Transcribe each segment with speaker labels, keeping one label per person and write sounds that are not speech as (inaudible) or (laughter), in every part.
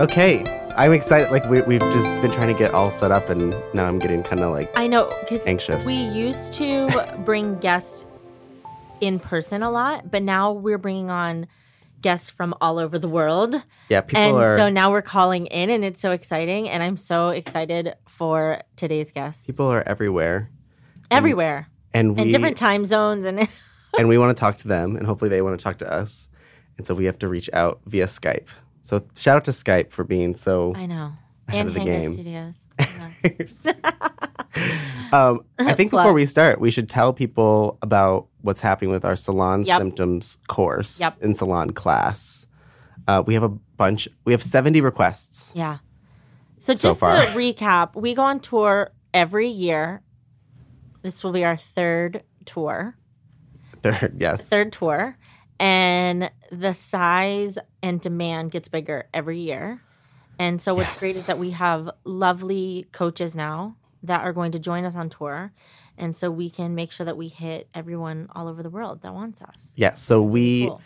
Speaker 1: Okay, I'm excited. Like we, we've just been trying to get all set up, and now I'm getting kind of like
Speaker 2: I know because
Speaker 1: Anxious.
Speaker 2: we used to (laughs) bring guests in person a lot, but now we're bringing on guests from all over the world.
Speaker 1: yeah. People
Speaker 2: and
Speaker 1: are
Speaker 2: so now we're calling in, and it's so exciting. And I'm so excited for today's guests
Speaker 1: people are everywhere,
Speaker 2: everywhere
Speaker 1: and we
Speaker 2: in different time zones. And (laughs)
Speaker 1: and we want to talk to them, and hopefully they want to talk to us, and so we have to reach out via Skype. So shout out to Skype for being so.
Speaker 2: I know.
Speaker 1: Ahead
Speaker 2: and
Speaker 1: of the
Speaker 2: Hangar
Speaker 1: game.
Speaker 2: Studios. (laughs)
Speaker 1: Um, I think before we start, we should tell people about what's happening with our salon
Speaker 2: Yep.
Speaker 1: symptoms course
Speaker 2: Yep.
Speaker 1: in salon class. Uh, we have a bunch. We have seventy requests.
Speaker 2: Yeah. So
Speaker 1: So
Speaker 2: just
Speaker 1: far.
Speaker 2: to (laughs) recap, we go on tour every year. This will be our third tour.
Speaker 1: Third, yes.
Speaker 2: Third tour. And the size and demand gets bigger every year. And so what's great is that we have lovely coaches now that are going to join us on tour. And so we can make sure that we hit everyone all over the world that wants us.
Speaker 1: Yeah. So we,
Speaker 2: Cool.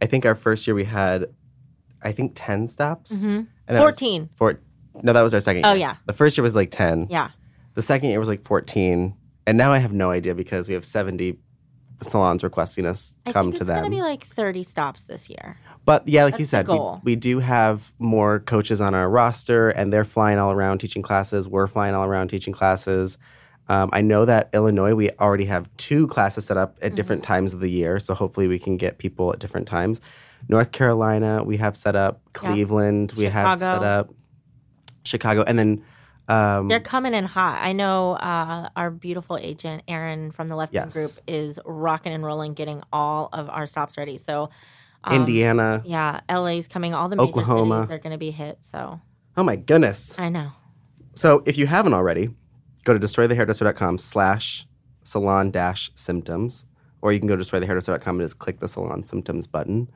Speaker 1: I think our first year we had, I think ten stops.
Speaker 2: Mhm.
Speaker 1: And that was
Speaker 2: 14.
Speaker 1: Four, no, that was our second. year.
Speaker 2: Oh, yeah.
Speaker 1: The first year was like ten.
Speaker 2: Yeah.
Speaker 1: The second year was like fourteen, and now I have no idea because we have seventy salons requesting us
Speaker 2: I
Speaker 1: come
Speaker 2: think
Speaker 1: to
Speaker 2: it's
Speaker 1: them.
Speaker 2: going to be like 30 stops this year.
Speaker 1: But yeah, like you
Speaker 2: That's the
Speaker 1: said, we,
Speaker 2: goal.
Speaker 1: we do have more coaches on our roster, and they're flying all around teaching classes. We're flying all around teaching classes. Um, I know that Illinois, we already have two classes set up
Speaker 2: Mm-hmm.
Speaker 1: at different times of the year, so hopefully we can get people at different times. North Carolina, we have set up.
Speaker 2: Yeah.
Speaker 1: Cleveland, we have set up. Chicago, and then um,
Speaker 2: They're coming in hot. I know uh, our beautiful agent, Aaron from the Left
Speaker 1: Yes.
Speaker 2: Group, is rocking and rolling, getting all of our stops ready. So, um,
Speaker 1: Indiana.
Speaker 2: Yeah, LA's coming. All the major
Speaker 1: Oklahoma.
Speaker 2: cities are going to be hit. So,
Speaker 1: Oh my goodness!
Speaker 2: I know.
Speaker 1: So if you haven't already, go to destroythehairdresser.com slash salon dash symptoms, or you can go to destroythehairdresser.com and just click the salon symptoms button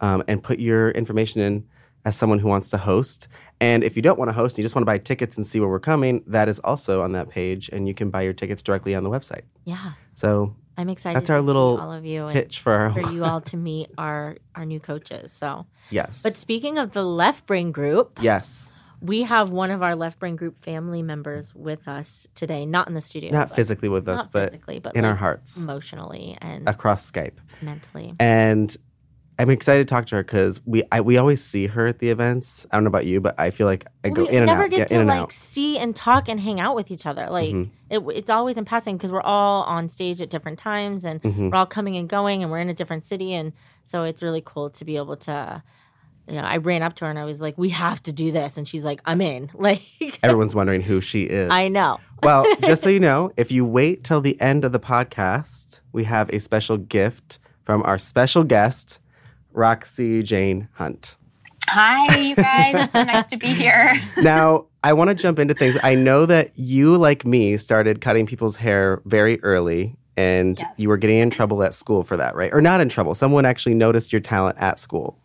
Speaker 1: um, and put your information in as someone who wants to host. And if you don't want to host, and you just want to buy tickets and see where we're coming, that is also on that page, and you can buy your tickets directly on the website.
Speaker 2: Yeah,
Speaker 1: So
Speaker 2: I'm excited.
Speaker 1: That's our little
Speaker 2: all of you and
Speaker 1: pitch for our
Speaker 2: for (laughs) you all to meet our our new coaches. So,
Speaker 1: yes,
Speaker 2: but speaking of the Left Brain Group,
Speaker 1: yes,
Speaker 2: we have one of our Left Brain Group family members with us today. Not in the studio,
Speaker 1: not physically with us, but
Speaker 2: physically, but
Speaker 1: in our hearts
Speaker 2: emotionally and
Speaker 1: across Skype.
Speaker 2: mentally.
Speaker 1: and I'm excited to talk to her because we I, we always see her at the events. I don't know about you, but I feel like I go
Speaker 2: we
Speaker 1: in and
Speaker 2: never
Speaker 1: out,
Speaker 2: get
Speaker 1: get
Speaker 2: to
Speaker 1: and
Speaker 2: like
Speaker 1: out.
Speaker 2: see and talk and hang out with each other. Like
Speaker 1: Mhm.
Speaker 2: it, it's always in passing because we're all on stage at different times and
Speaker 1: Mhm.
Speaker 2: we're all coming and going and we're in a different city and so it's really cool to be able to. You know, I ran up to her and I was like, "We have to do this," and she's like, "I'm in." (laughs) Like,
Speaker 1: Everyone's wondering who she is.
Speaker 2: I know.
Speaker 1: well, (laughs) just so you know, if you wait till the end of the podcast, we have a special gift from our special guest, Roxy Jane Hunt.
Speaker 3: Hi, you guys. It's so nice to be here. (laughs)
Speaker 1: Now, I want to jump into things. I know that you, like me, started cutting people's hair very early, and
Speaker 3: Yes.
Speaker 1: you were getting in trouble at school for that, right? Or not in trouble. Someone actually noticed your talent at school.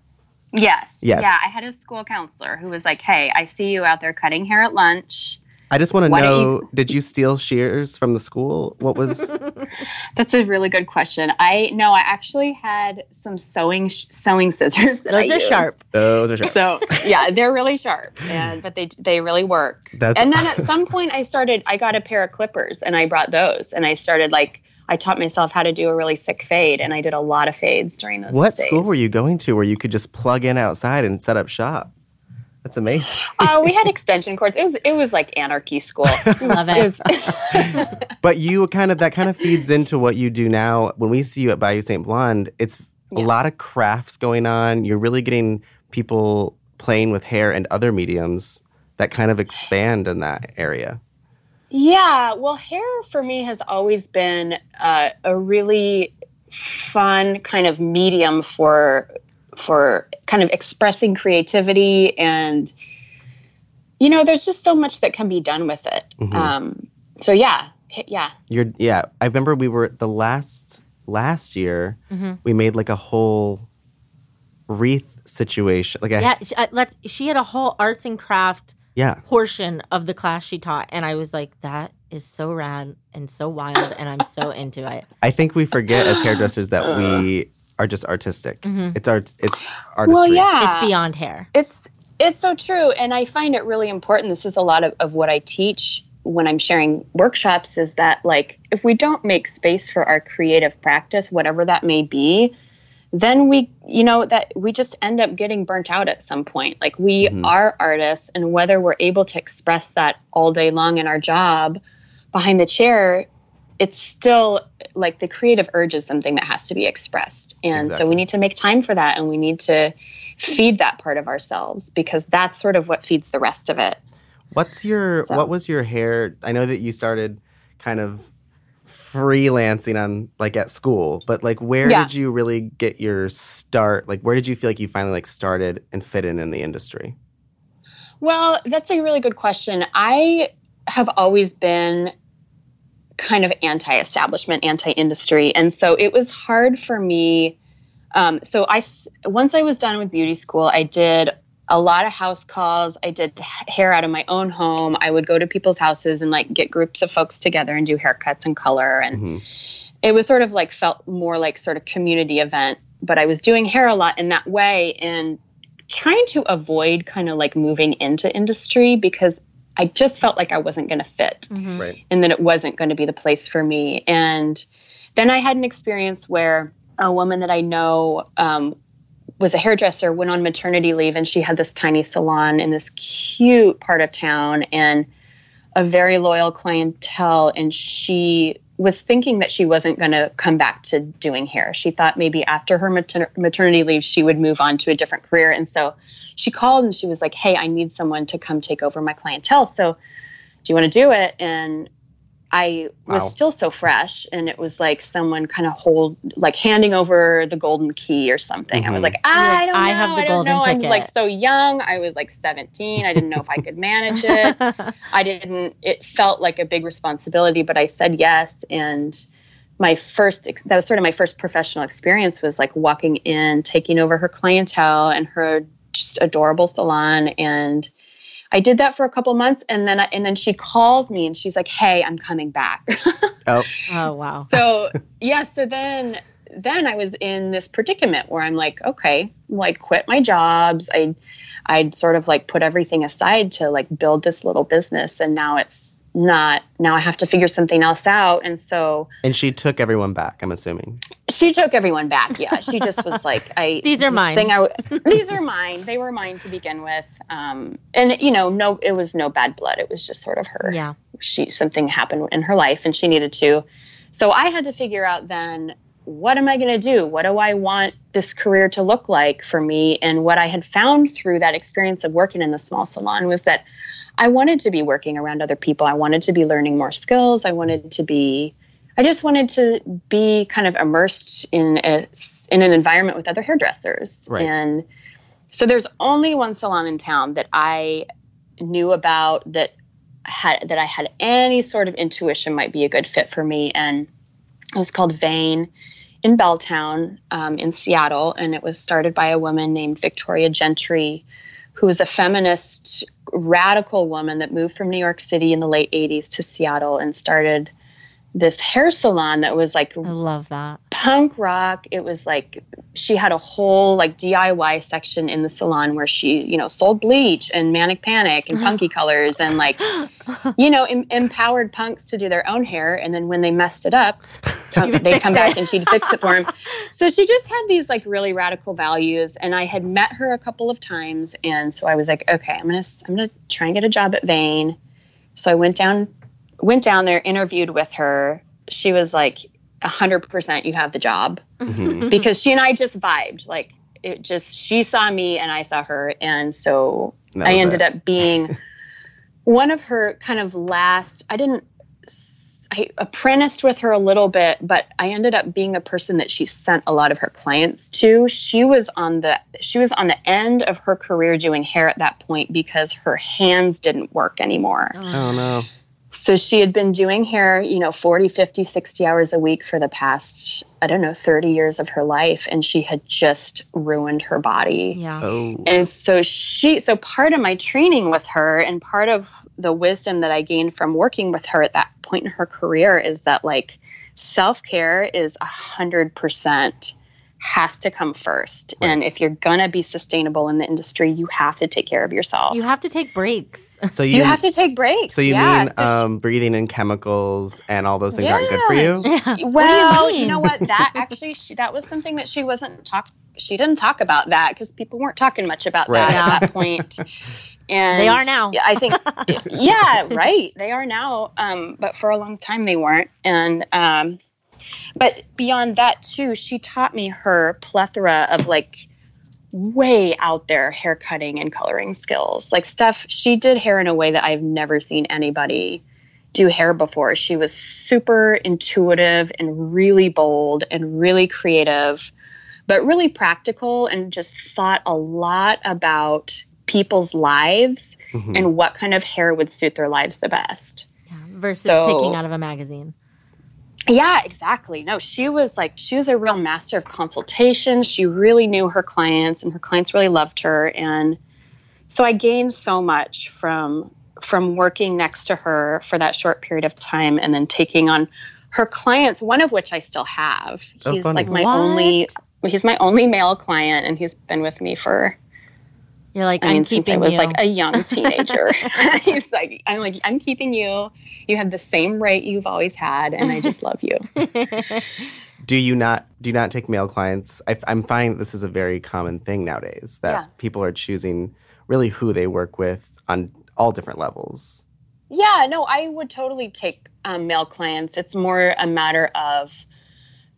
Speaker 3: Yes.
Speaker 1: Yes.
Speaker 3: Yeah, I had a school counselor who was like, "Hey, I see you out there cutting hair at lunch."
Speaker 1: I just want to know
Speaker 3: you-
Speaker 1: did you steal shears from the school? What was. (laughs)
Speaker 3: That's a really good question. I no, I actually had some sewing sh- sewing scissors. That
Speaker 2: Those
Speaker 3: I
Speaker 2: are
Speaker 3: used.
Speaker 2: sharp.
Speaker 1: Those are sharp.
Speaker 3: So yeah, they're really sharp, and but they they really work.
Speaker 1: That's
Speaker 3: and then at some point, I started. I got a pair of clippers, and I brought those, and I started like I taught myself how to do a really sick fade, and I did a lot of fades during those.
Speaker 1: What
Speaker 3: days.
Speaker 1: school were you going to where you could just plug in outside and set up shop? That's amazing.
Speaker 3: Uh, we had extension cords. It was it was like anarchy school. (laughs) It
Speaker 2: Love
Speaker 3: was-
Speaker 2: it.
Speaker 3: was- (laughs)
Speaker 1: but you kind of that kind of feeds into what you do now. When we see you at Bayou St. Blonde, it's a
Speaker 3: Yeah.
Speaker 1: lot of crafts going on. You're really getting people playing with hair and other mediums that kind of expand in that area.
Speaker 3: yeah, well, hair for me has always been uh, a really fun kind of medium for for kind of expressing creativity and you know there's just so much that can be done with it
Speaker 1: Mhm.
Speaker 3: um, so yeah yeah
Speaker 1: You're yeah. I remember we were the last last year.
Speaker 2: Mhm.
Speaker 1: We made like a whole wreath situation. Like a
Speaker 2: Yeah, she, uh, let's, she had a whole arts and craft
Speaker 1: yeah.
Speaker 2: portion of the class she taught, and I was like, "That is so rad and so wild," and I'm so into it.
Speaker 1: I think we forget as hairdressers that we are just artistic.
Speaker 2: Mhm.
Speaker 1: It's art. It's artistry.
Speaker 3: well yeah
Speaker 2: It's beyond hair.
Speaker 3: it's It's so true. And I find it really important. This is a lot of, of what I teach when I'm sharing workshops is that, like, if we don't make space for our creative practice, whatever that may be, then we, you know, that we just end up getting burnt out at some point. Like, we
Speaker 1: Mhm.
Speaker 3: are artists, and whether we're able to express that all day long in our job behind the chair, it's still like the creative urge is something that has to be expressed. And so we need to make time for that and we need to feed that part of ourselves because that's sort of what feeds the rest of it.
Speaker 1: What's your
Speaker 3: So-
Speaker 1: what was your hair? I know that you started kind of freelancing on like at school, but like where
Speaker 3: Yeah.
Speaker 1: did you really get your start? Like where did you feel like you finally like started and fit in in the industry?
Speaker 3: Well, that's a really good question. I have always been kind of anti establishment, anti industry. And so it was hard for me. Um, so I once I was done with beauty school, I did a lot of house calls. I did hair out of my own home. I would go to people's houses and like get groups of folks together and do haircuts and color. And
Speaker 1: hmm
Speaker 3: it was sort of like felt more like sort of community event but i was doing hair a lot in that way and trying to avoid kind of like moving into industry because i just felt like i wasn't going to fit
Speaker 2: Mhm.
Speaker 1: Right.
Speaker 3: and that it wasn't going to be the place for me and then i had an experience where a woman that i know um, was a hairdresser went on maternity leave and she had this tiny salon in this cute part of town and a very loyal clientele and she was thinking that she wasn't going to come back to doing hair. She thought maybe after her mater- maternity leave she would move on to a different career and so she called and she was like, "Hey, I need someone to come take over my clientele. So, do you want to do it?" And I was
Speaker 1: Wow.
Speaker 3: still so fresh and it was like someone kind of hold like handing over the golden key or something. I was
Speaker 1: Mhm.
Speaker 3: like, I don't know.
Speaker 2: I have the
Speaker 3: I don't
Speaker 2: golden
Speaker 3: know. I'm like so young. I was like 17. I didn't know if I could manage it. (laughs) I didn't, it felt like a big responsibility, but I said yes. And my first, ex- that was sort of my first professional experience was like walking in, taking over her clientele and her just adorable salon. And I did that for a couple months. And then, I, and then she calls me and she's like, Hey, I'm coming back. (laughs)
Speaker 1: Oh,
Speaker 2: oh wow.
Speaker 3: so yeah so then then i was in this predicament where i'm like okay well i'd quit my jobs i'd i'd sort of like put everything aside to like build this little business and now it's not now i have to figure something else out and so
Speaker 1: and she took everyone back. I'm assuming.
Speaker 3: she took everyone back yeah she just was (laughs) like i
Speaker 2: These are mine.
Speaker 3: thing I w- these are mine they were mine to begin with um and you know no it was no bad blood it was just sort of her
Speaker 2: Yeah.
Speaker 3: she something happened in her life and she needed to so i had to figure out then what am i going to do what do i want this career to look like for me and what i had found through that experience of working in the small salon was that i wanted to be working around other people. I wanted to be learning more skills. I wanted to be i just wanted to be kind of immersed in a in an environment with other hairdressers.
Speaker 1: Right.
Speaker 3: and so there's only one salon in town that i knew about that had that I had any sort of intuition might be a good fit for me, and it was called Vain in Belltown um, in Seattle, and it was started by a woman named Victoria Gentry, who was a feminist, radical woman that moved from New York City in the late '80s to Seattle and started this hair salon that was like
Speaker 2: I love that.
Speaker 3: punk rock. It was like she had a whole like DIY section in the salon where she, you know, sold bleach and manic panic and (gasps) punky colors and like, (gasps) you know, em- empowered punks to do their own hair. And then when they messed it up,
Speaker 2: would
Speaker 3: they'd come
Speaker 2: it.
Speaker 3: back and she'd fix it for him. So she just had these like really radical values. And I had met her a couple of times. And so I was like, okay, I'm going to, I'm going to try and get a job at Vain. So I went down, went down there, interviewed with her. She was like, 100% you have the job
Speaker 1: Mhm. (laughs)
Speaker 3: because she and I just vibed. Like it just she saw me and I saw her, and so I ended
Speaker 1: it.
Speaker 3: up being (laughs) one of her kind of last. I didn't. I apprenticed with her a little bit, but I ended up being the person that she sent a lot of her clients to. She was on the she was on the end of her career doing hair at that point because her hands didn't work anymore.
Speaker 1: Oh no.
Speaker 3: So she had been doing hair, you know, 40, 50, 60 hours a week for the past, I don't know, 30 years of her life. And she had just ruined her body.
Speaker 2: Yeah.
Speaker 1: Oh.
Speaker 3: And so she, so part of my training with her and part of the wisdom that I gained from working with her at that point in her career is that like self care is a hundred percent has to come first. Right. And if you're gonna be sustainable in the industry, you have to take care of yourself.
Speaker 2: You have to take breaks. (laughs)
Speaker 3: So you, you have to take breaks.
Speaker 1: So you yeah, mean so um, breathing in chemicals and all those things yeah. aren't good for you?
Speaker 3: Yeah. Well, you, you, know what? That actually, (laughs) she, that was something that she wasn't talk. She didn't talk about that because people weren't talking much about right. that at that (laughs) point.
Speaker 2: And they are now.
Speaker 3: I think, yeah, right. They are now. Um, but for a long time they weren't. And um, but beyond that too, she taught me her plethora of like way out there hair cutting and coloring skills. Like stuff she did hair in a way that I've never seen anybody do hair before. She was super intuitive and really bold and really creative, but really practical and just thought a lot about people's lives mm-hmm. and what kind of hair would suit their lives the best.
Speaker 2: Yeah, versus so, picking out of a magazine.
Speaker 3: Yeah, exactly. No, she was like, she was a real master of consultation. She really knew her clients, and her clients really loved her. And so I gained so much from from working next to her for that short period of time and then taking on her clients one of which i still have oh, he's like my what? only he's my only male client and he's been with me for
Speaker 2: you're like, I I'm mean, since I
Speaker 3: was
Speaker 2: you.
Speaker 3: like a young (laughs) teenager. (laughs) He's like, I'm like, I'm keeping you. You have the same rate you've always had, and I just love you. (laughs)
Speaker 1: do you not do you not take male clients? I, am finding this is a very common thing nowadays that yeah. people are choosing really who they work with on all different levels.
Speaker 3: Yeah, no, I would totally take um, male clients. It's more a matter of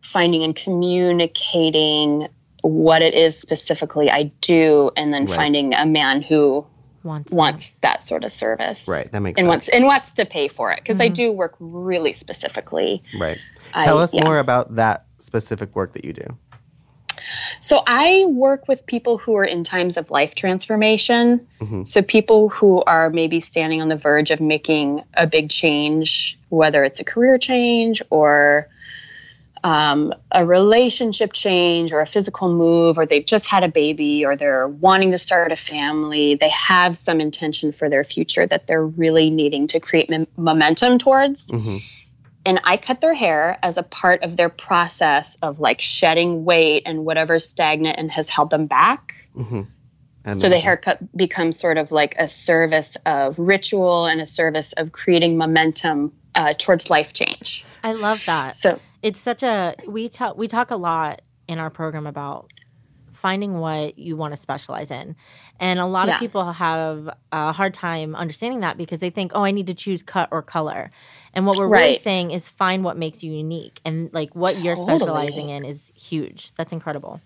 Speaker 3: finding and communicating what it is specifically I do, and then right. finding a man who wants wants that sort of service.
Speaker 1: Right, that makes
Speaker 3: and
Speaker 1: sense.
Speaker 3: wants and wants to pay for it because mm-hmm. I do work really specifically.
Speaker 1: Right. Tell I, us yeah. more about that specific work that you do.
Speaker 3: So I work with people who are in times of life transformation. Mm-hmm. So people who are maybe standing on the verge of making a big change, whether it's a career change or um, a relationship change or a physical move, or they've just had a baby, or they're wanting to start a family, they have some intention for their future that they're really needing to create m- momentum towards. Mm-hmm. And I cut their hair as a part of their process of like shedding weight and whatever's stagnant and has held them back. Mm-hmm. So the haircut becomes sort of like a service of ritual and a service of creating momentum uh, towards life change.
Speaker 2: I love that. So it's such a we talk we talk a lot in our program about finding what you want to specialize in. And a lot yeah. of people have a hard time understanding that because they think, oh, I need to choose cut or color. And what we're right. really saying is find what makes you unique. And like what totally. you're specializing in is huge. That's incredible.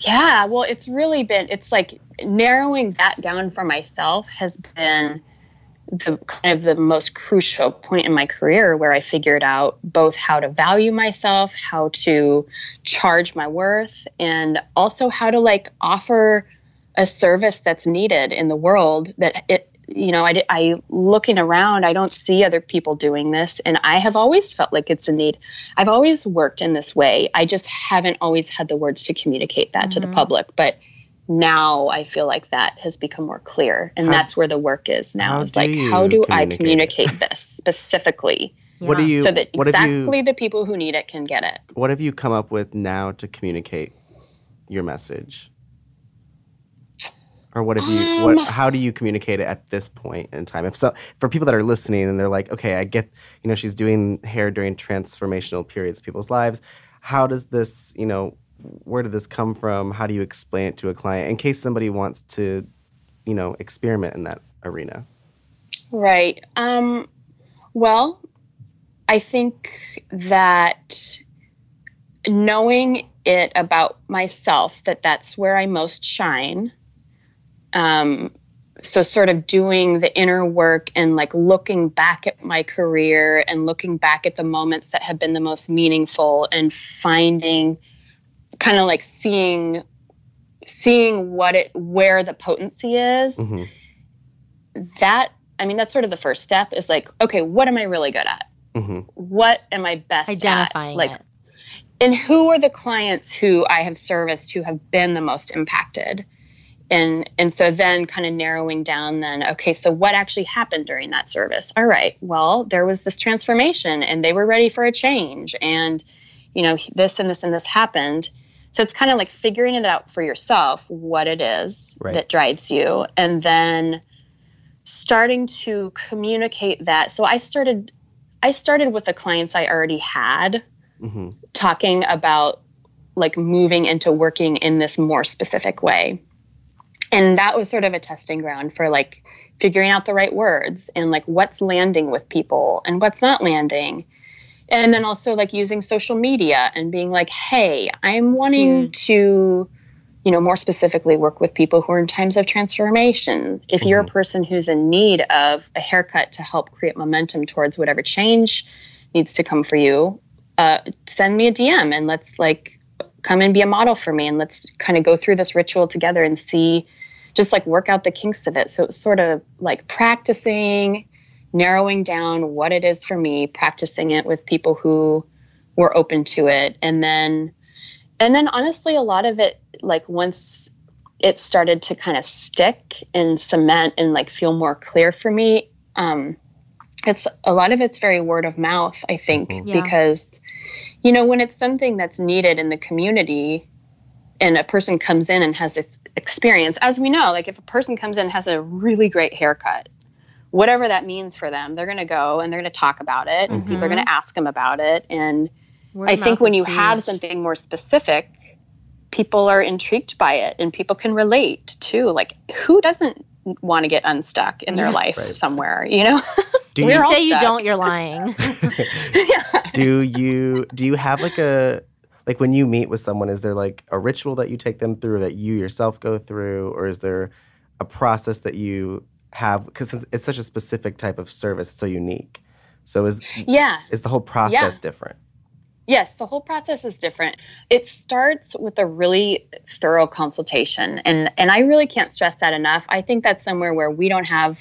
Speaker 3: Yeah. Well, it's really been, it's like narrowing that down for myself has been the kind of the most crucial point in my career where I figured out both how to value myself, how to charge my worth, and also how to like offer a service that's needed in the world that it you know I, I looking around i don't see other people doing this and i have always felt like it's a need i've always worked in this way i just haven't always had the words to communicate that mm-hmm. to the mm-hmm. public but now I feel like that has become more clear, and how, that's where the work is now. Is like, how do I communicate this (laughs) specifically?
Speaker 1: Yeah. What do you
Speaker 3: so that exactly you, the people who need it can get it?
Speaker 1: What have you come up with now to communicate your message? Or what have you? Um, what? How do you communicate it at this point in time? If so, for people that are listening and they're like, okay, I get, you know, she's doing hair during transformational periods of people's lives. How does this, you know, where did this come from? How do you explain it to a client in case somebody wants to, you know, experiment in that arena?
Speaker 3: Right. Um, well, I think that knowing it about myself that that's where I most shine. Um, so sort of doing the inner work and like looking back at my career and looking back at the moments that have been the most meaningful and finding kind of like seeing seeing what it where the potency is mm-hmm. that i mean that's sort of the first step is like okay what am i really good at mm-hmm. what am i best
Speaker 2: identifying
Speaker 3: at? like
Speaker 2: it.
Speaker 3: and who are the clients who i have serviced who have been the most impacted and and so then kind of narrowing down then okay so what actually happened during that service all right well there was this transformation and they were ready for a change and you know this and this and this happened So it's kind of like figuring it out for yourself what it is right. that drives you and then starting to communicate that. So I started I started with the clients I already had mm-hmm. talking about like moving into working in this more specific way. And that was sort of a testing ground for like figuring out the right words and like what's landing with people and what's not landing. And then also like using social media and being like, hey, I'm wanting to, you know, more specifically work with people who are in times of transformation. If mm-hmm. you're a mm-hmm. person who's in need of a haircut to help create momentum towards whatever change needs to come for you, uh, send me a DM and let's like come and be a model for me and let's kind of go through this ritual together and see just like work out the kinks of it. So it's sort of like practicing, narrowing down what it is for me, practicing it with people who were open to it. And then, and then honestly, a lot of it, like once it started to kind of stick and cement and like feel more clear for me, um, it's a lot of it's very word of mouth, I think, mm-hmm. yeah. because, you know, when it's something that's needed in the community, and a person comes in and has this experience, as we know, like if a person comes in and has a really great haircut, whatever that means for them, they're going to go and they're going to talk about it, and mm-hmm. people are going to ask them about it. And Word I think when you have something more specific, people are intrigued by it and people can relate too. Like, who doesn't want to get unstuck in their yeah, life right. somewhere, you know?
Speaker 2: Do (laughs) you say you don't, you're lying.
Speaker 1: yeah. (laughs) (laughs) Do you do you have like a like when you meet with someone is there like a ritual that you take them through that you yourself go through or is there a process that you have because it's such a specific type of service it's so unique so is
Speaker 3: yeah
Speaker 1: is the whole process yeah. different
Speaker 3: Yes, the whole process is different. It starts with a really thorough consultation and and I really can't stress that enough. I think that's somewhere where we don't have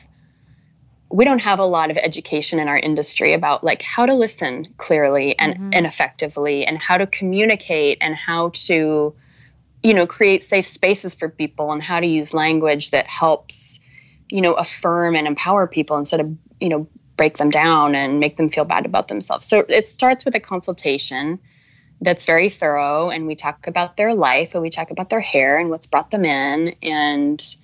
Speaker 3: we don't have a lot of education in our industry about like how to listen clearly and, mm-hmm. and effectively and how to communicate and how to you know create safe spaces for people and how to use language that helps you know affirm and empower people instead of you know break them down and make them feel bad about themselves so it starts with a consultation that's very thorough and we talk about their life and we talk about their hair and what's brought them in and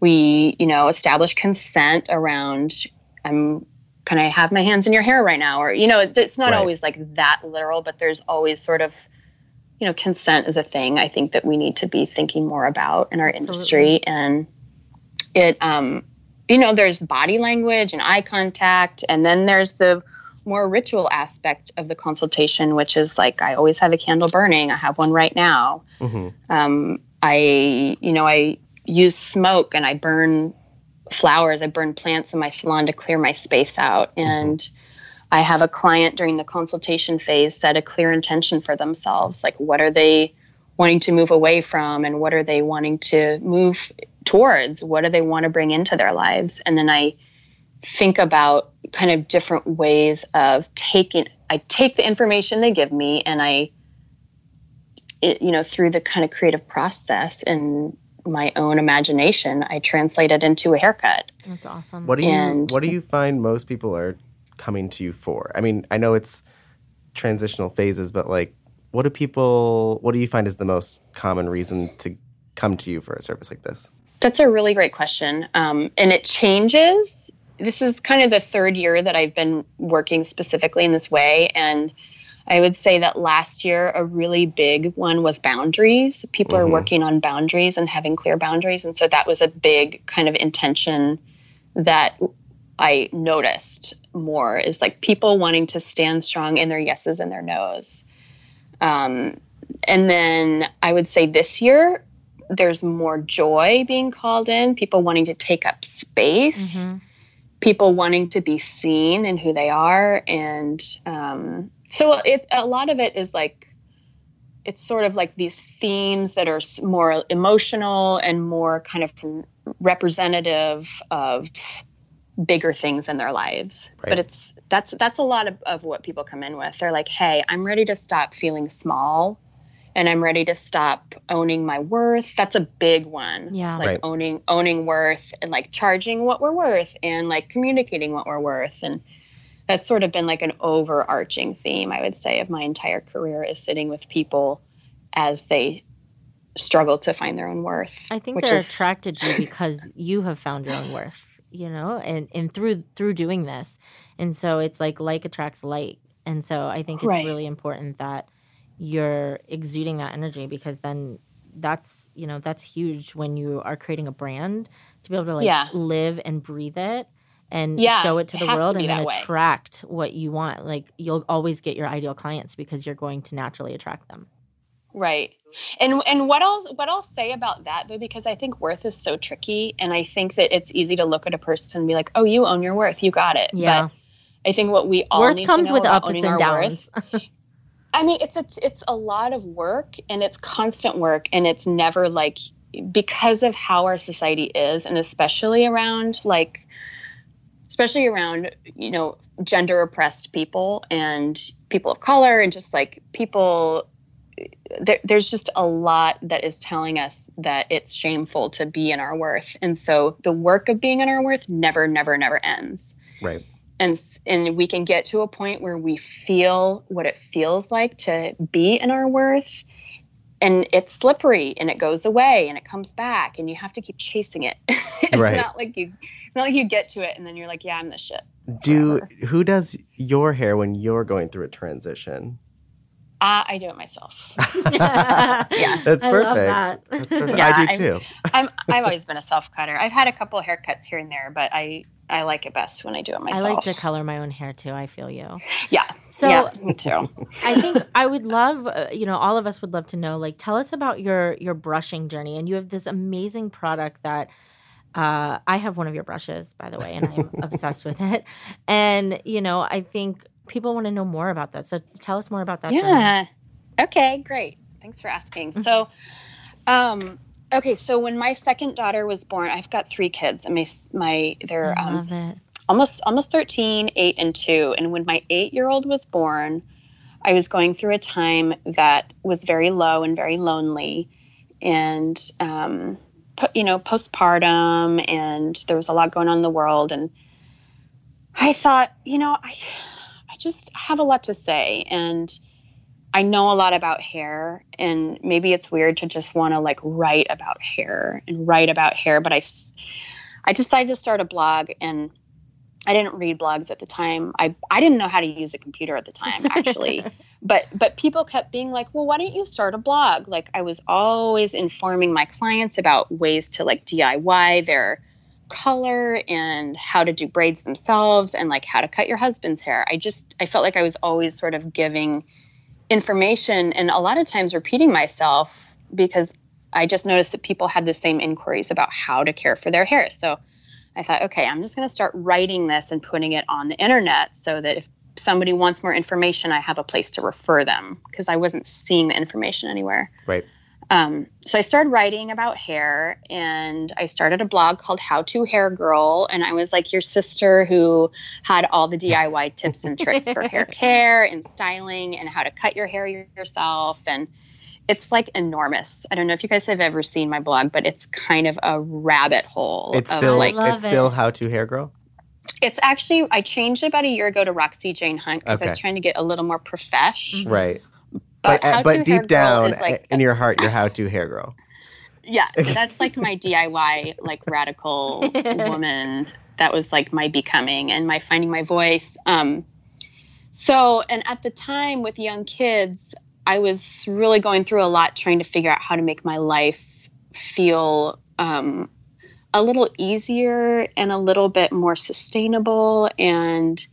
Speaker 3: we you know establish consent around i'm can i have my hands in your hair right now or you know it, it's not right. always like that literal but there's always sort of you know consent is a thing i think that we need to be thinking more about in our Absolutely. industry and it um you know there's body language and eye contact and then there's the more ritual aspect of the consultation which is like i always have a candle burning i have one right now mm-hmm. um, i you know i use smoke and I burn flowers, I burn plants in my salon to clear my space out. Mm-hmm. And mm-hmm. I have a client during the consultation phase set a clear intention for themselves. Like, what are they wanting to move away from, and what are they wanting to move towards? What do they want to bring into their lives? And then I think about kind of different ways of taking, I take the information they give me and I, it, you know, through the kind of creative process and my own imagination, I translate it into a haircut.
Speaker 2: That's awesome.
Speaker 1: What do you and, What do you find most people are coming to you for? I mean, I know it's transitional phases, but like, what do people? What do you find is the most common reason to come to you for a service like this?
Speaker 3: That's a really great question, um, and it changes. This is kind of the third year that I've been working specifically in this way, and I would say that last year, a really big one was boundaries. People mm-hmm. are working on boundaries and having clear boundaries. And so that was a big kind of intention that I noticed more is like people wanting to stand strong in their yeses and their nos. Um, and then I would say this year, there's more joy being called in, people wanting to take up space. Mm-hmm people wanting to be seen and who they are and um, so it a lot of it is like it's sort of like these themes that are more emotional and more kind of representative of bigger things in their lives right. but it's that's that's a lot of, of what people come in with they're like hey i'm ready to stop feeling small and i'm ready to stop owning my worth that's a big one
Speaker 2: yeah
Speaker 3: like
Speaker 1: right.
Speaker 3: owning owning worth and like charging what we're worth and like communicating what we're worth and that's sort of been like an overarching theme, I would say, of my entire career is sitting with people as they struggle to find their own worth.
Speaker 2: I think they're is... attracted to you (laughs) because you have found your own worth, you know, and and through through doing this. And so it's like like attracts like. And so I think it's right. really important that you're exuding that energy because then that's you know that's huge when you are creating a brand to be able to like yeah. live and breathe it and yeah, show it to the world to and then attract what you want. Like you'll always get your ideal clients because you're going to naturally attract them.
Speaker 3: Right. And and what else what I'll say about that though because I think worth is so tricky and I think that it's easy to look at a person and be like oh you own your worth. You got it. Yeah. But I think what we all
Speaker 2: worth comes with ups and downs (laughs)
Speaker 3: I mean, it's a it's a lot of work and it's constant work and it's never like because of how our society is and especially around like especially around you know gender oppressed people and people of color and just like people there, there's just a lot that is telling us that it's shameful to be in our worth. And so the work of being in our worth never never never ends.
Speaker 1: Right
Speaker 3: and and we can get to a point where we feel what it feels like to be in our worth and it's slippery and it goes away and it comes back and you have to keep chasing it (laughs) it's right. not like you it's not like you get to it and then you're like yeah i'm the shit
Speaker 1: do who does your hair when you're going through a transition
Speaker 3: uh, I do it myself. (laughs) yeah,
Speaker 1: that's perfect. That. That's perfect. Yeah, I do too.
Speaker 3: I'm, i have always been a self cutter. I've had a couple haircuts here and there, but I I like it best when I do it myself.
Speaker 2: I like to color my own hair too. I feel you.
Speaker 3: Yeah. So yeah, me too.
Speaker 2: I think I would love, uh, you know, all of us would love to know. Like, tell us about your your brushing journey. And you have this amazing product that. Uh, I have one of your brushes, by the way, and I'm (laughs) obsessed with it. And you know, I think people want to know more about that. So tell us more about that.
Speaker 3: Yeah. Journey. Okay, great. Thanks for asking. Mm-hmm. So, um, Okay, so when my second daughter was born, I've got three kids, and my my they're um, almost almost 13, 8, and 2. And when my eight year old was born, I was going through a time that was very low and very lonely, and um, you know, postpartum, and there was a lot going on in the world, and I thought, you know, I I just have a lot to say, and I know a lot about hair, and maybe it's weird to just want to like write about hair and write about hair, but I, I decided to start a blog and I didn't read blogs at the time. I, I didn't know how to use a computer at the time actually. (laughs) but but people kept being like, "Well, why don't you start a blog?" Like I was always informing my clients about ways to like DIY their color and how to do braids themselves and like how to cut your husband's hair. I just I felt like I was always sort of giving information and a lot of times repeating myself because I just noticed that people had the same inquiries about how to care for their hair. So I thought, okay, I'm just going to start writing this and putting it on the internet so that if somebody wants more information, I have a place to refer them because I wasn't seeing the information anywhere.
Speaker 1: Right.
Speaker 3: Um, so I started writing about hair and I started a blog called How to Hair Girl. And I was like your sister who had all the DIY (laughs) tips and tricks for hair care and styling and how to cut your hair yourself. And it's like enormous. I don't know if you guys have ever seen my blog, but it's kind of a rabbit hole.
Speaker 1: It's still like it's it. still How to Hair Girl.
Speaker 3: It's actually I changed it about a year ago to Roxy Jane Hunt because okay. I was trying to get a little more profesh.
Speaker 1: Right. But, but, but deep down like, in your heart, you're how to hair girl. (laughs)
Speaker 3: Yeah, that's like my DIY, like radical woman. That was like my becoming and my finding my voice. Um, so, and at the time with young kids, I was really going through a lot trying to figure out how to make my life feel um, a little easier and a little bit more sustainable and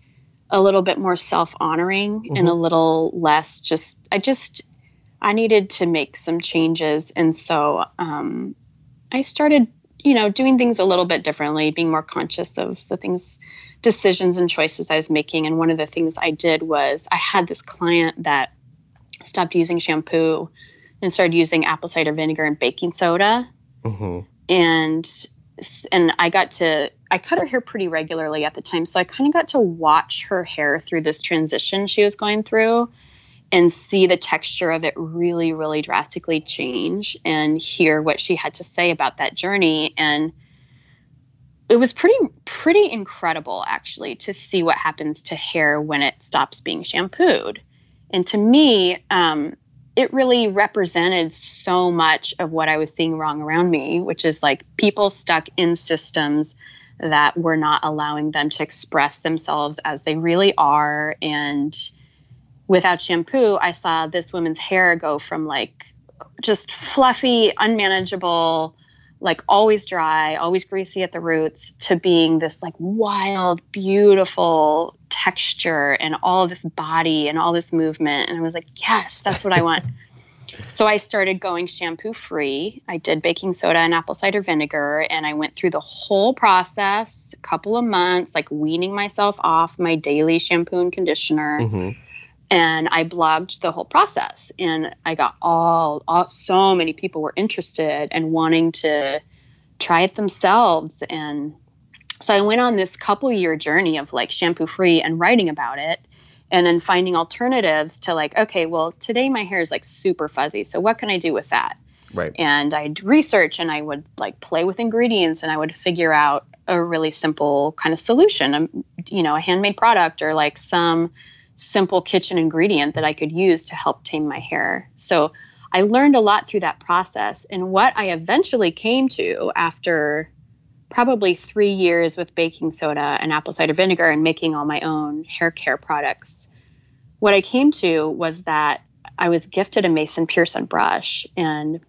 Speaker 3: a little bit more self honoring mm-hmm. and a little less just, I just, I needed to make some changes. And so um, I started, you know, doing things a little bit differently, being more conscious of the things, decisions and choices I was making. And one of the things I did was I had this client that stopped using shampoo and started using apple cider vinegar and baking soda. Mm-hmm. And and I got to I cut her hair pretty regularly at the time, so I kind of got to watch her hair through this transition she was going through and see the texture of it really really drastically change and hear what she had to say about that journey. And it was pretty pretty incredible actually to see what happens to hair when it stops being shampooed. And to me um, it really represented so much of what I was seeing wrong around me, which is like people stuck in systems that were not allowing them to express themselves as they really are. And without shampoo, I saw this woman's hair go from like just fluffy, unmanageable, like always dry, always greasy at the roots, to being this like wild, beautiful texture and all this body and all this movement. And I was like, yes, that's what I want. (laughs) so I started going shampoo free. I did baking soda and apple cider vinegar, and I went through the whole process, a couple of months, like weaning myself off my daily shampoo and conditioner. Mm-hmm and I blogged the whole process and I got all, all so many people were interested and wanting to try it themselves. And so I went on this couple year journey of like shampoo free and writing about it and then finding alternatives to like okay well today my hair is like super fuzzy so what can I do with that?
Speaker 1: Right.
Speaker 3: And I'd research and I would like play with ingredients and I would figure out a really simple kind of solution um, you know a handmade product or like some simple kitchen ingredient that I could use to help tame my hair. So I learned a lot through that process. And what I eventually came to after probably three years with baking soda and apple cider vinegar and making all my own hair care products, what I came to was that I was gifted a Mason Pearson brush and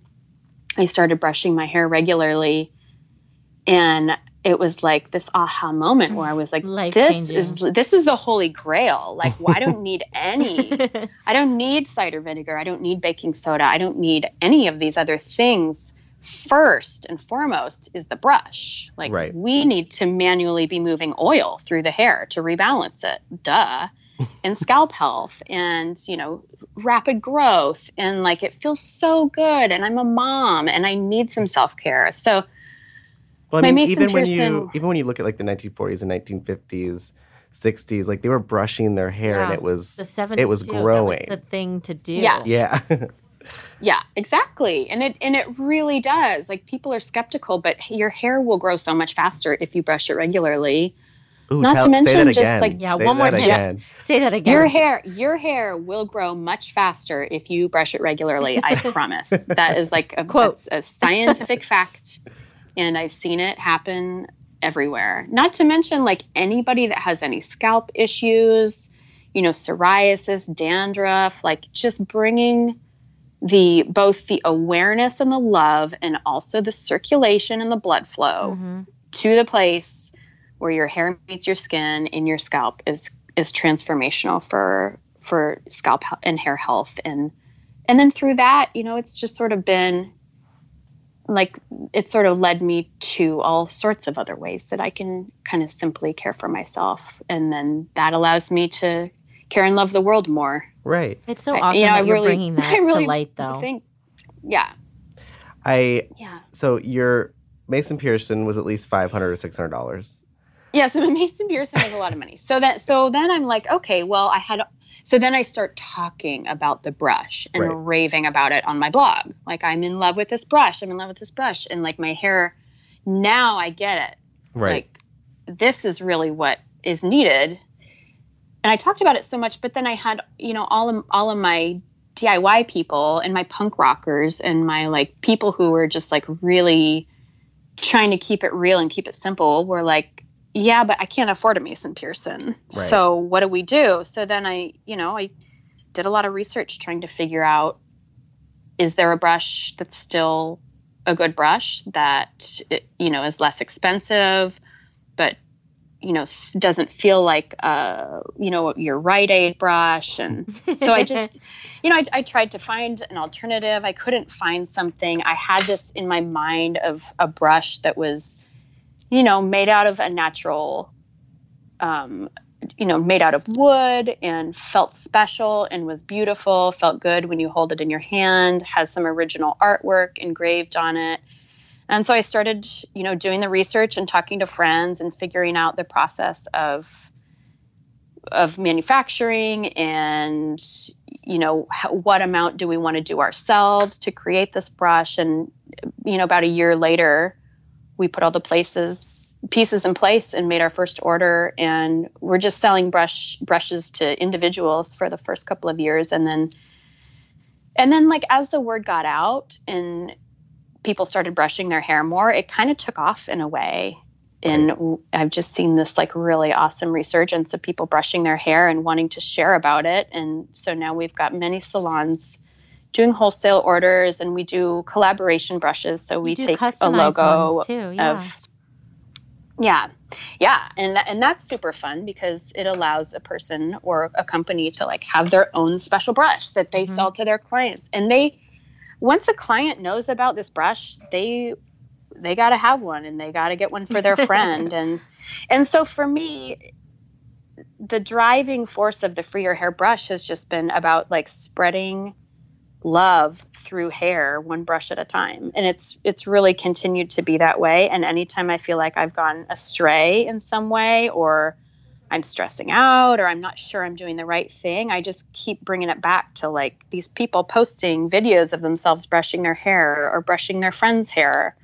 Speaker 3: I started brushing my hair regularly. And it was like this aha moment where I was like, Life this changing. is this is the holy grail. Like, well, I don't (laughs) need any. (laughs) I don't need cider vinegar. I don't need baking soda. I don't need any of these other things. First and foremost is the brush. Like, right. we need to manually be moving oil through the hair to rebalance it. Duh. (laughs) and scalp health and you know rapid growth and like it feels so good and i'm a mom and i need some self-care so
Speaker 1: well, I mean, even when you even when you look at like the 1940s and 1950s, 60s, like they were brushing their hair yeah, and it was the 70s it was growing.
Speaker 2: Was the thing to do.
Speaker 3: Yeah.
Speaker 1: Yeah. (laughs)
Speaker 3: yeah, exactly. And it and it really does. Like people are skeptical, but your hair will grow so much faster if you brush it regularly.
Speaker 1: Ooh, Not tell, to mention just like
Speaker 2: yeah, say one more time. Say that again.
Speaker 3: Your hair, your hair will grow much faster if you brush it regularly. I (laughs) promise. That is like a quote, a scientific fact (laughs) and I've seen it happen everywhere. Not to mention, like anybody that has any scalp issues, you know, psoriasis, dandruff, like just bringing the both the awareness and the love and also the circulation and the blood flow mm-hmm. to the place where your hair meets your skin in your scalp is is transformational for for scalp and hair health and and then through that you know it's just sort of been like it sort of led me to all sorts of other ways that I can kind of simply care for myself. And then that allows me to care and love the world more.
Speaker 1: Right.
Speaker 2: It's so awesome I, you know, that you're really, bringing (laughs) that really to light, though.
Speaker 3: I think, yeah.
Speaker 1: I yeah. So your Mason Pearson was at least five hundred or six hundred dollars.
Speaker 3: Yeah, so (laughs) Mason Pearson was a lot of money. So that so then I'm like, okay, well I had so then I start talking about the brush and right. raving about it on my blog. Like I'm in love with this brush. I'm in love with this brush. And like my hair now I get it.
Speaker 1: Right.
Speaker 3: Like this is really what is needed. And I talked about it so much, but then I had, you know, all of all of my DIY people and my punk rockers and my like people who were just like really trying to keep it real and keep it simple were like yeah, but I can't afford a Mason Pearson. Right. So what do we do? So then I, you know, I did a lot of research trying to figure out is there a brush that's still a good brush that you know is less expensive but you know doesn't feel like uh you know your Rite Aid brush and so I just (laughs) you know I, I tried to find an alternative I couldn't find something I had this in my mind of a brush that was you know, made out of a natural, um, you know, made out of wood and felt special and was beautiful, felt good when you hold it in your hand, has some original artwork engraved on it. And so I started, you know, doing the research and talking to friends and figuring out the process of of manufacturing and you know what amount do we want to do ourselves to create this brush and you know about a year later we put all the places pieces in place and made our first order and we're just selling brush brushes to individuals for the first couple of years and then and then like as the word got out and people started brushing their hair more, it kind of took off in a way. And I've just seen this like really awesome resurgence of people brushing their hair and wanting to share about it. And so now we've got many salons doing wholesale orders and we do collaboration brushes. So we take a logo
Speaker 2: too, yeah.
Speaker 3: of yeah. Yeah, and and that's super fun because it allows a person or a company to like have their own special brush that they mm-hmm. sell to their clients. And they once a client knows about this brush, they they got to have one and they got to get one for their (laughs) friend and and so for me the driving force of the free your hair brush has just been about like spreading love through hair one brush at a time. And it's it's really continued to be that way. And anytime i feel like i've gone astray in some way or i'm stressing out or i'm not sure i'm doing the right thing i just keep bringing it back to like these people posting videos of themselves brushing their hair or brushing their friend's hair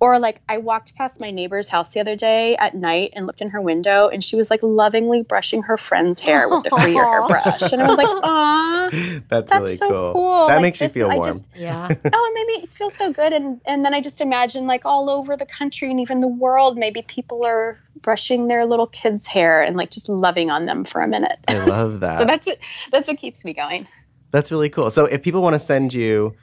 Speaker 3: or like I walked past my neighbor's house the other day at night and looked in her window and she was like lovingly brushing her friend's hair with the free hairbrush. (laughs) And I was like, "Aw, (laughs)
Speaker 1: that's, that's really so cool. cool. That like, makes you feel warm.
Speaker 3: Just, (laughs) yeah. oh, it made me feel so good. And and then I just imagine like all over the country and even the world, maybe people are brushing their little kids' hair and like just loving on them for a minute.
Speaker 1: I love that.
Speaker 3: so that's what that's what keeps me going.
Speaker 1: That's really cool. So if people want to send you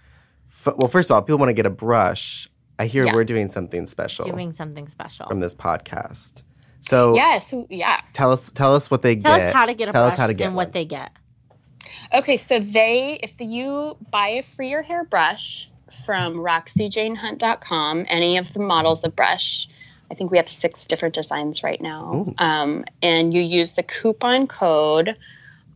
Speaker 1: well, first of all, people want to get a brush I hear yeah. we're doing something special.
Speaker 2: Doing something special
Speaker 1: from this podcast. So
Speaker 3: yes, yeah.
Speaker 1: Tell us, tell us what they
Speaker 2: tell
Speaker 1: get.
Speaker 2: Tell us how to get a tell brush us how to get and one. what they get.
Speaker 3: Okay, so they, if you buy a free your hair brush from RoxieJaneHunt.com, any of the models of brush, I think we have six different designs right now, um, and you use the coupon code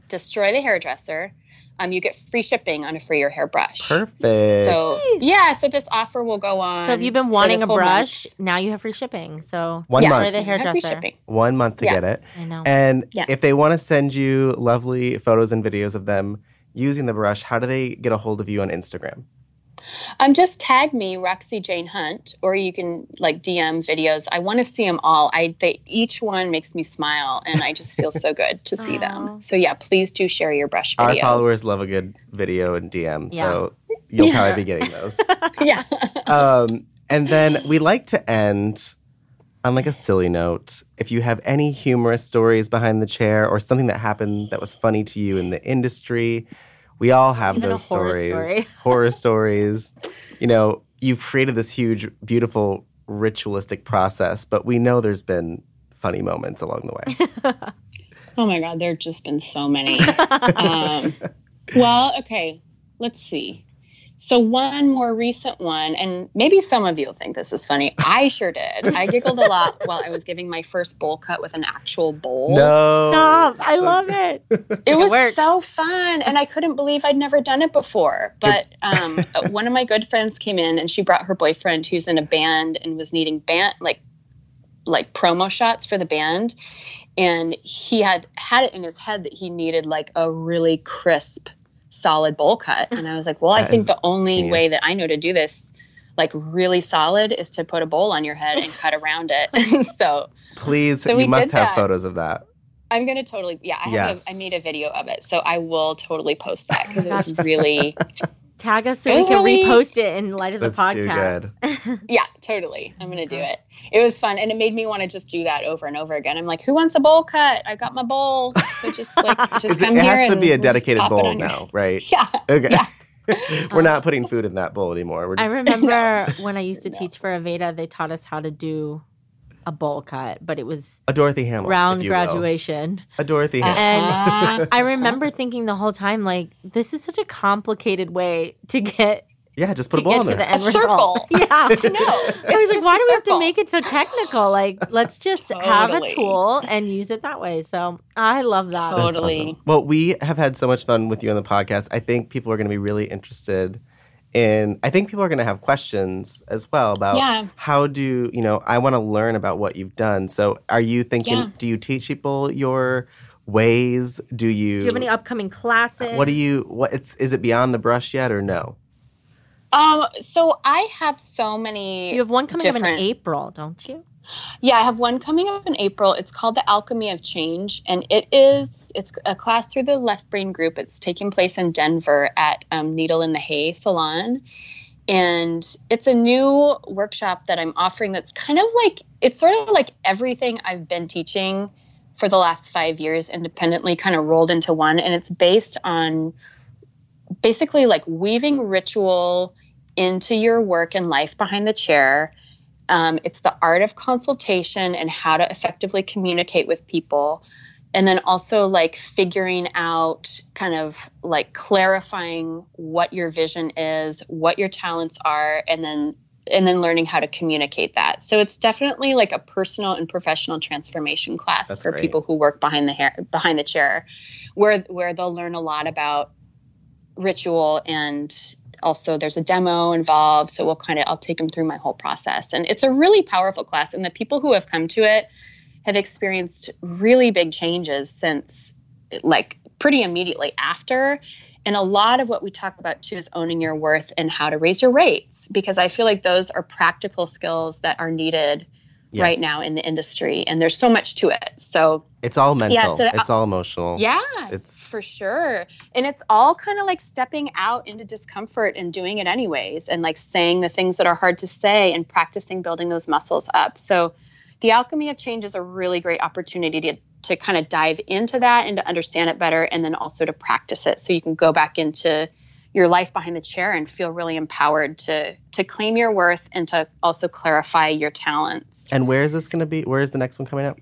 Speaker 3: "Destroy the Hairdresser." Um, you get free shipping on a free your hair brush.
Speaker 1: Perfect.
Speaker 3: So yeah, so this offer will go on.
Speaker 2: So if you've been wanting a brush, month. now you have free shipping. So
Speaker 1: one yeah. month.
Speaker 2: the hairdresser.
Speaker 1: One month to
Speaker 3: yeah.
Speaker 1: get it.
Speaker 2: I know.
Speaker 1: And yeah. if they want to send you lovely photos and videos of them using the brush, how do they get a hold of you on Instagram?
Speaker 3: Um, just tag me Roxie Jane Hunt, or you can like DM videos. I want to see them all. I they each one makes me smile, and I just feel so (laughs) good to see them. So yeah, please do share your brush videos.
Speaker 1: Our followers love a good video and DM, yeah. so you'll yeah. probably be (laughs) getting those. (laughs)
Speaker 3: yeah.
Speaker 1: Um, and then we like to end on like a silly note. If you have any humorous stories behind the chair or something that happened that was funny to you in the industry we all have Even those stories, horror, story. (laughs) horror stories. You know, you've created this huge, beautiful, ritualistic process, but we know there's been funny moments along the way. (laughs)
Speaker 3: oh my God, there have just been so many. (laughs) um, well, okay, let's see. So one more recent one, and maybe some of you will think this is funny. I sure did. I giggled a lot (laughs) while I was giving my first bowl cut with an actual bowl.
Speaker 1: No,
Speaker 2: stop! I love (laughs) it.
Speaker 3: It was it so fun, and I couldn't believe I'd never done it before. But um, (laughs) one of my good friends came in, and she brought her boyfriend, who's in a band and was needing band like like promo shots for the band, and he had had it in his head that he needed like a really crisp solid bowl cut. And I was like, well, I think the only genius. way that I know to do this like really solid is to put a bowl on your head and cut around it. (laughs) so
Speaker 1: please, so you must have that. photos of that.
Speaker 3: I'm gonna totally yeah. I yes. have a, I made a video of it, so I will totally post that because it was really (laughs) (laughs)
Speaker 2: Tag us so we can really, repost it in light of the podcast. (laughs)
Speaker 3: yeah, totally. I'm gonna do it. It was fun, and it made me want to just do that over and over again. I'm like, who wants a bowl cut? I got my bowl. So just like (laughs) just come
Speaker 1: it,
Speaker 3: here.
Speaker 1: It has to be a dedicated bowl now, (laughs) right?
Speaker 3: Yeah.
Speaker 1: Okay.
Speaker 3: Yeah.
Speaker 1: We're not putting food in that bowl anymore.
Speaker 2: Just, I remember when I used to teach for Aveda, they taught us how to do a bowl cut, but it was
Speaker 1: a Dorothy Hamill
Speaker 2: round graduation. Will.
Speaker 1: A Dorothy Hamill.
Speaker 2: And (laughs) I remember thinking the whole time, like, this is such a complicated way to get
Speaker 1: yeah, just put a ball
Speaker 2: in
Speaker 1: there.
Speaker 2: The end
Speaker 3: a circle. (laughs)
Speaker 2: Yeah. (laughs) no. I was like, why do we have to make it so technical? Like, let's just totally. have a tool and use it that way. So I love that.
Speaker 3: Totally.
Speaker 1: Awesome. Well, we have had so much fun with you on the podcast. I think people are going to be really interested and I think people are going to have questions as well about
Speaker 3: yeah.
Speaker 1: how do you know I want to learn about what you've done. So are you thinking? Yeah. Do you teach people your ways? Do you?
Speaker 2: Do you have any upcoming classes?
Speaker 1: What do you? What it's is it beyond the brush yet or no?
Speaker 3: Um. So I have so many.
Speaker 2: You have one coming
Speaker 3: different...
Speaker 2: up in April, don't you?
Speaker 3: Yeah, I have one coming up in April. It's called The Alchemy of Change, and it is it's a class through the Left Brain Group. It's taking place in Denver at um, Needle in the Hay Salon, and it's a new workshop that I'm offering. That's kind of like it's sort of like everything I've been teaching for the last five years independently, kind of rolled into one, and it's based on basically like weaving ritual into your work and life behind the chair um, it's the art of consultation and how to effectively communicate with people. And then also like figuring out kind of like clarifying what your vision is, what your talents are, and then and then learning how to communicate that. So it's definitely like a personal and professional transformation class That's for great. people who work behind the hair behind the chair, where where they'll learn a lot about ritual and also there's a demo involved so we'll kind of i'll take them through my whole process. And it's a really powerful class and the people who have come to it have experienced really big changes since like pretty immediately after. And a lot of what we talk about too is owning your worth and how to raise your rates because i feel like those are practical skills that are needed yes. right now in the industry and there's so much to it. So
Speaker 1: it's all mental. yeah, so it's uh, all emotional.
Speaker 3: yeah it's for sure. And it's all kind of like stepping out into discomfort and doing it anyways and like saying the things that are hard to say and practicing building those muscles up. So the alchemy of change is a really great opportunity to to kind of dive into that and to understand it better and then also to practice it so you can go back into your life behind the chair and feel really empowered to to claim your worth and to also clarify your talents.
Speaker 1: And where is this going to be? Where is the next one coming up?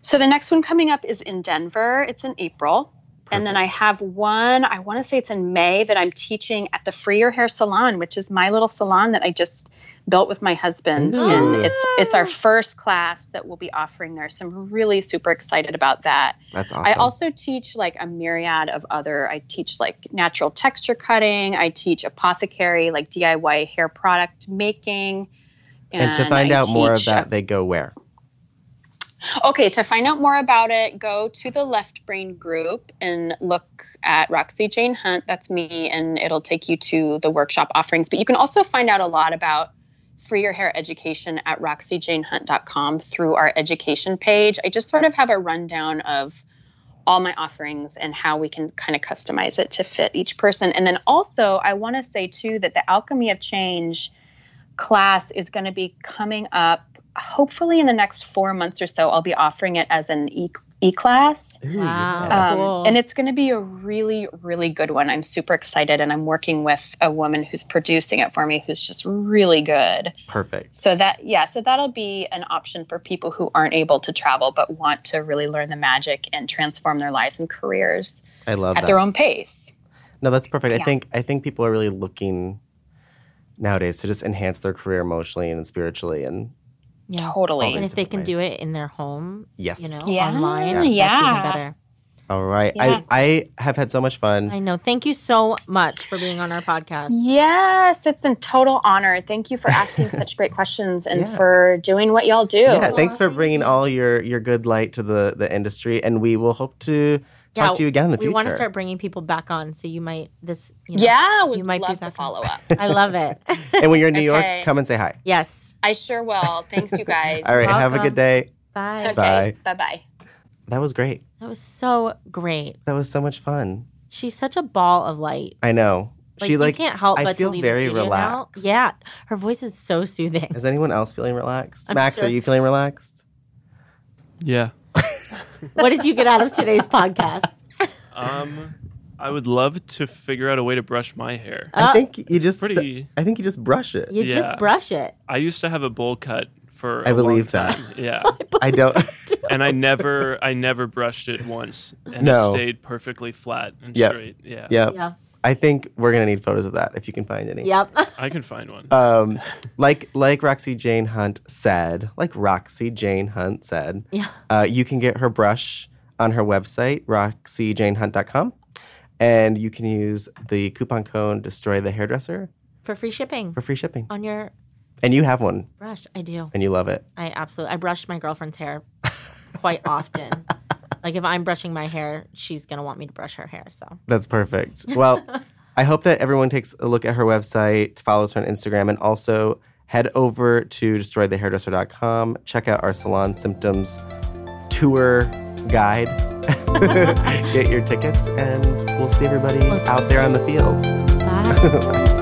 Speaker 3: So the next one coming up is in Denver. It's in April. Perfect. And then I have one, I want to say it's in May that I'm teaching at the Free Your Hair Salon, which is my little salon that I just built with my husband Ooh. and ah. it's it's our first class that we'll be offering there so i'm really super excited about that
Speaker 1: that's awesome
Speaker 3: i also teach like a myriad of other i teach like natural texture cutting i teach apothecary like diy hair product making
Speaker 1: and, and to find I out more of that they go where
Speaker 3: Okay, to find out more about it, go to the Left Brain group and look at Roxie Jane Hunt. That's me, and it'll take you to the workshop offerings. But you can also find out a lot about free your hair education at roxiejanehunt.com through our education page. I just sort of have a rundown of all my offerings and how we can kind of customize it to fit each person. And then also, I want to say too that the Alchemy of Change class is going to be coming up hopefully in the next four months or so. I'll be offering it as an e e-class.
Speaker 2: Wow.
Speaker 3: Um, cool. And it's going to be a really, really good one. I'm super excited. And I'm working with a woman who's producing it for me who's just really good.
Speaker 1: Perfect.
Speaker 3: So that, yeah, so that'll be an option for people who aren't able to travel but want to really learn the magic and transform their lives and careers
Speaker 1: I love
Speaker 3: at
Speaker 1: that.
Speaker 3: their own pace.
Speaker 1: No, that's perfect. Yeah. I think I think people are really looking nowadays to just enhance their career emotionally and spiritually and
Speaker 3: yeah. Totally.
Speaker 2: And if they can ways. do it in their home,
Speaker 1: yes,
Speaker 2: you know,
Speaker 3: yeah.
Speaker 2: online,
Speaker 3: yeah. that's
Speaker 2: even better.
Speaker 1: All right. Yeah. I, I have had so much fun.
Speaker 2: I know. Thank you so much for being on our podcast.
Speaker 3: Yes, it's a total honor. Thank you for asking (laughs) such great questions and yeah. for doing what y'all do. Yeah,
Speaker 1: thanks for bringing all your your good light to the the industry and we will hope to talk to you again in the
Speaker 2: we
Speaker 1: future.
Speaker 2: We want to start bringing people back on, so you might this. You know,
Speaker 3: yeah, would you might love to follow up. (laughs)
Speaker 2: I love it.
Speaker 1: and when you're in New okay. York, come and say hi.
Speaker 2: Yes,
Speaker 3: I sure will. Thanks, you guys.
Speaker 1: All right, Welcome. have a good day.
Speaker 2: Bye.
Speaker 3: Okay. Bye. Bye. Bye.
Speaker 1: That was great.
Speaker 2: That was so great.
Speaker 1: That was so much fun.
Speaker 2: She's such a ball of light.
Speaker 1: I know.
Speaker 2: Like,
Speaker 1: she like
Speaker 2: can't help
Speaker 1: I
Speaker 2: but
Speaker 1: feel
Speaker 2: to leave
Speaker 1: very
Speaker 2: the
Speaker 1: relaxed.
Speaker 2: Now. Yeah, her voice is so soothing.
Speaker 1: Is anyone else feeling relaxed?
Speaker 2: I'm
Speaker 1: Max,
Speaker 2: sure.
Speaker 1: are you feeling relaxed?
Speaker 4: Yeah.
Speaker 2: What did you get out of today's podcast?
Speaker 4: Um, I would love to figure out a way to brush my hair.
Speaker 1: I think you just
Speaker 4: pretty-
Speaker 1: I think you just brush it.
Speaker 2: You
Speaker 4: Yeah.
Speaker 2: just brush it.
Speaker 4: I used to have a bowl cut for.
Speaker 1: I
Speaker 4: a long
Speaker 1: believe that.
Speaker 4: Yeah, (laughs)
Speaker 1: I don't (laughs)
Speaker 4: and I never, I never brushed it once, and
Speaker 1: No.
Speaker 4: it stayed perfectly flat and
Speaker 1: Yep.
Speaker 4: straight. Yeah.
Speaker 1: Yeah.
Speaker 2: Yeah.
Speaker 1: I think we're gonna need photos of that if you can find any.
Speaker 2: Yep. (laughs)
Speaker 4: I can find one.
Speaker 1: Um, like like Roxie Jane Hunt said, like Roxie Jane Hunt said,
Speaker 2: Yeah.
Speaker 1: uh, you can get her brush on her website, roxiejanehunt.com. And you can use the coupon code Destroy the Hairdresser
Speaker 2: For free shipping
Speaker 1: for free shipping.
Speaker 2: on your
Speaker 1: And you have one
Speaker 2: brush. I do.
Speaker 1: and you love it.
Speaker 2: I absolutely. I brush my girlfriend's hair quite (laughs) often. Like if I'm brushing my hair, she's gonna want me to brush her hair. So
Speaker 1: that's perfect. (laughs) Well, I hope that everyone takes a look at her website, follows her on Instagram, and also head over to destroythehairdresser.com. Check out our salon symptoms tour guide. (laughs) (laughs) Get your tickets, and we'll see everybody
Speaker 2: we'll see
Speaker 1: out there on the field.
Speaker 2: Bye.